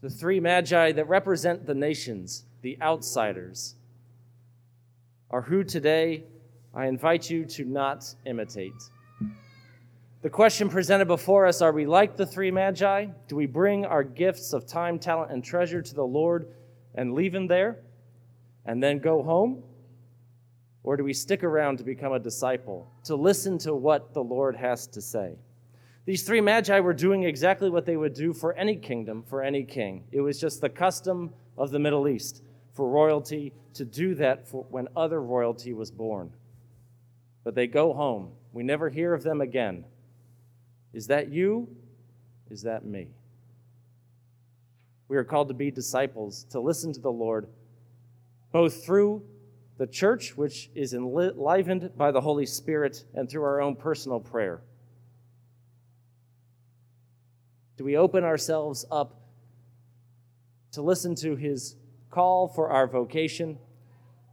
the three magi that represent the nations, the outsiders, are who today I invite you to not imitate. The question presented before us are we like the three magi? Do we bring our gifts of time, talent, and treasure to the Lord and leave Him there and then go home? Or do we stick around to become a disciple, to listen to what the Lord has to say? These three magi were doing exactly what they would do for any kingdom, for any king. It was just the custom of the Middle East for royalty to do that when other royalty was born. But they go home. We never hear of them again. Is that you? Is that me? We are called to be disciples, to listen to the Lord, both through the church, which is enlivened by the Holy Spirit, and through our own personal prayer. Do we open ourselves up to listen to his call for our vocation?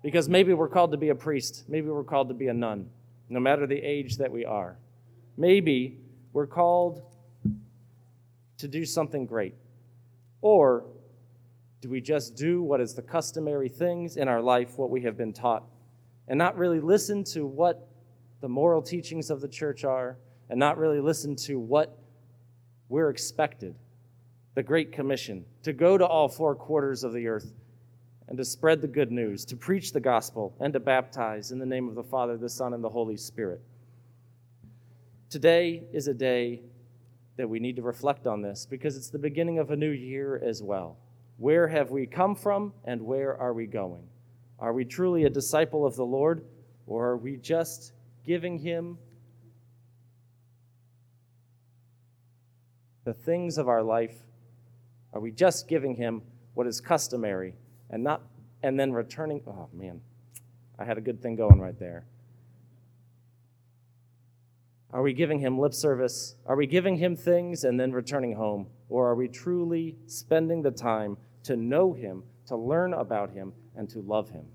Because maybe we're called to be a priest, maybe we're called to be a nun, no matter the age that we are. Maybe we're called to do something great. Or do we just do what is the customary things in our life, what we have been taught, and not really listen to what the moral teachings of the church are, and not really listen to what we're expected, the Great Commission, to go to all four quarters of the earth and to spread the good news, to preach the gospel, and to baptize in the name of the Father, the Son, and the Holy Spirit. Today is a day that we need to reflect on this because it's the beginning of a new year as well. Where have we come from and where are we going? Are we truly a disciple of the Lord or are we just giving him the things of our life? Are we just giving him what is customary and not and then returning oh man. I had a good thing going right there. Are we giving him lip service? Are we giving him things and then returning home? Or are we truly spending the time to know him, to learn about him, and to love him?